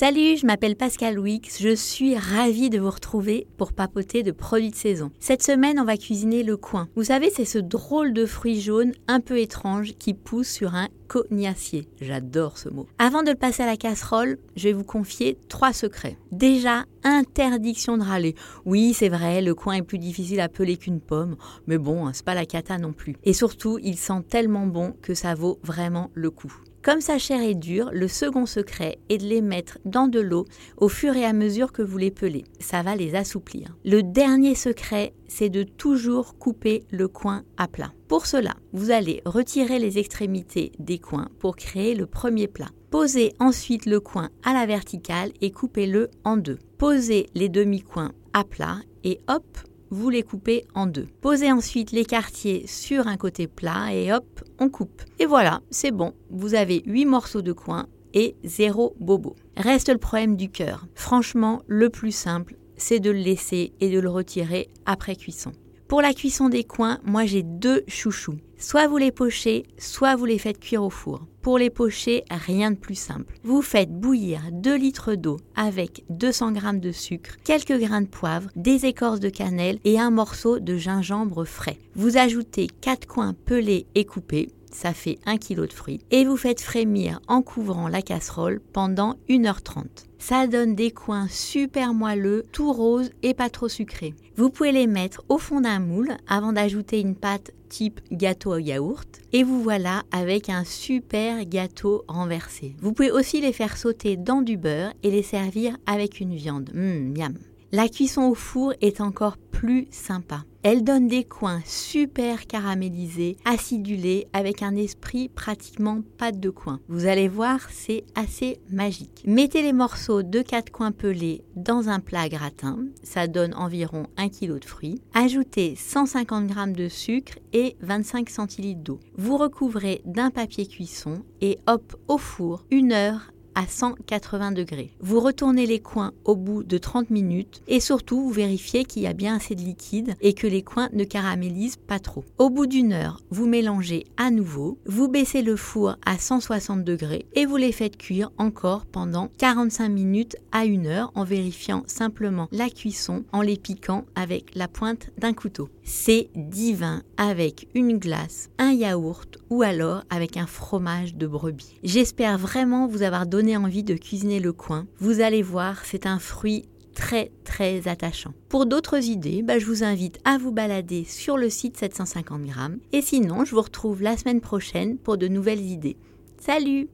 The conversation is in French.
Salut, je m'appelle Pascal Wix, je suis ravie de vous retrouver pour papoter de produits de saison. Cette semaine, on va cuisiner le coin. Vous savez, c'est ce drôle de fruit jaune un peu étrange qui pousse sur un cognacier. J'adore ce mot. Avant de le passer à la casserole, je vais vous confier trois secrets. Déjà, interdiction de râler. Oui, c'est vrai, le coin est plus difficile à peler qu'une pomme, mais bon, hein, c'est pas la cata non plus. Et surtout, il sent tellement bon que ça vaut vraiment le coup. Comme sa chair est dure, le second secret est de les mettre dans de l'eau au fur et à mesure que vous les pelez. Ça va les assouplir. Le dernier secret, c'est de toujours couper le coin à plat. Pour cela, vous allez retirer les extrémités des coins pour créer le premier plat. Posez ensuite le coin à la verticale et coupez-le en deux. Posez les demi-coins à plat et hop, vous les coupez en deux. Posez ensuite les quartiers sur un côté plat et hop, on coupe. Et voilà, c'est bon, vous avez 8 morceaux de coin et zéro bobo. Reste le problème du cœur. Franchement, le plus simple, c'est de le laisser et de le retirer après cuisson. Pour la cuisson des coins, moi j'ai deux chouchous. Soit vous les pochez, soit vous les faites cuire au four. Pour les pocher, rien de plus simple. Vous faites bouillir 2 litres d'eau avec 200 g de sucre, quelques grains de poivre, des écorces de cannelle et un morceau de gingembre frais. Vous ajoutez 4 coins pelés et coupés, ça fait 1 kg de fruits, et vous faites frémir en couvrant la casserole pendant 1h30. Ça donne des coins super moelleux, tout roses et pas trop sucrés. Vous pouvez les mettre au fond d'un moule avant d'ajouter une pâte type gâteau au yaourt et vous voilà avec un super gâteau renversé. Vous pouvez aussi les faire sauter dans du beurre et les servir avec une viande. Mmh, miam. La cuisson au four est encore plus sympa. Elle donne des coins super caramélisés, acidulés, avec un esprit pratiquement pâte de coin. Vous allez voir, c'est assez magique. Mettez les morceaux de 4 coins pelés dans un plat gratin, ça donne environ 1 kg de fruits. Ajoutez 150 g de sucre et 25 centilitres d'eau. Vous recouvrez d'un papier cuisson et hop au four, une heure à 180 degrés. Vous retournez les coins au bout de 30 minutes et surtout vous vérifiez qu'il y a bien assez de liquide et que les coins ne caramélisent pas trop. Au bout d'une heure, vous mélangez à nouveau, vous baissez le four à 160 degrés et vous les faites cuire encore pendant 45 minutes à 1 heure en vérifiant simplement la cuisson en les piquant avec la pointe d'un couteau. C'est divin avec une glace, un yaourt ou alors avec un fromage de brebis. J'espère vraiment vous avoir donné envie de cuisiner le coin. Vous allez voir, c'est un fruit très très attachant. Pour d'autres idées, bah, je vous invite à vous balader sur le site 750 grammes. Et sinon, je vous retrouve la semaine prochaine pour de nouvelles idées. Salut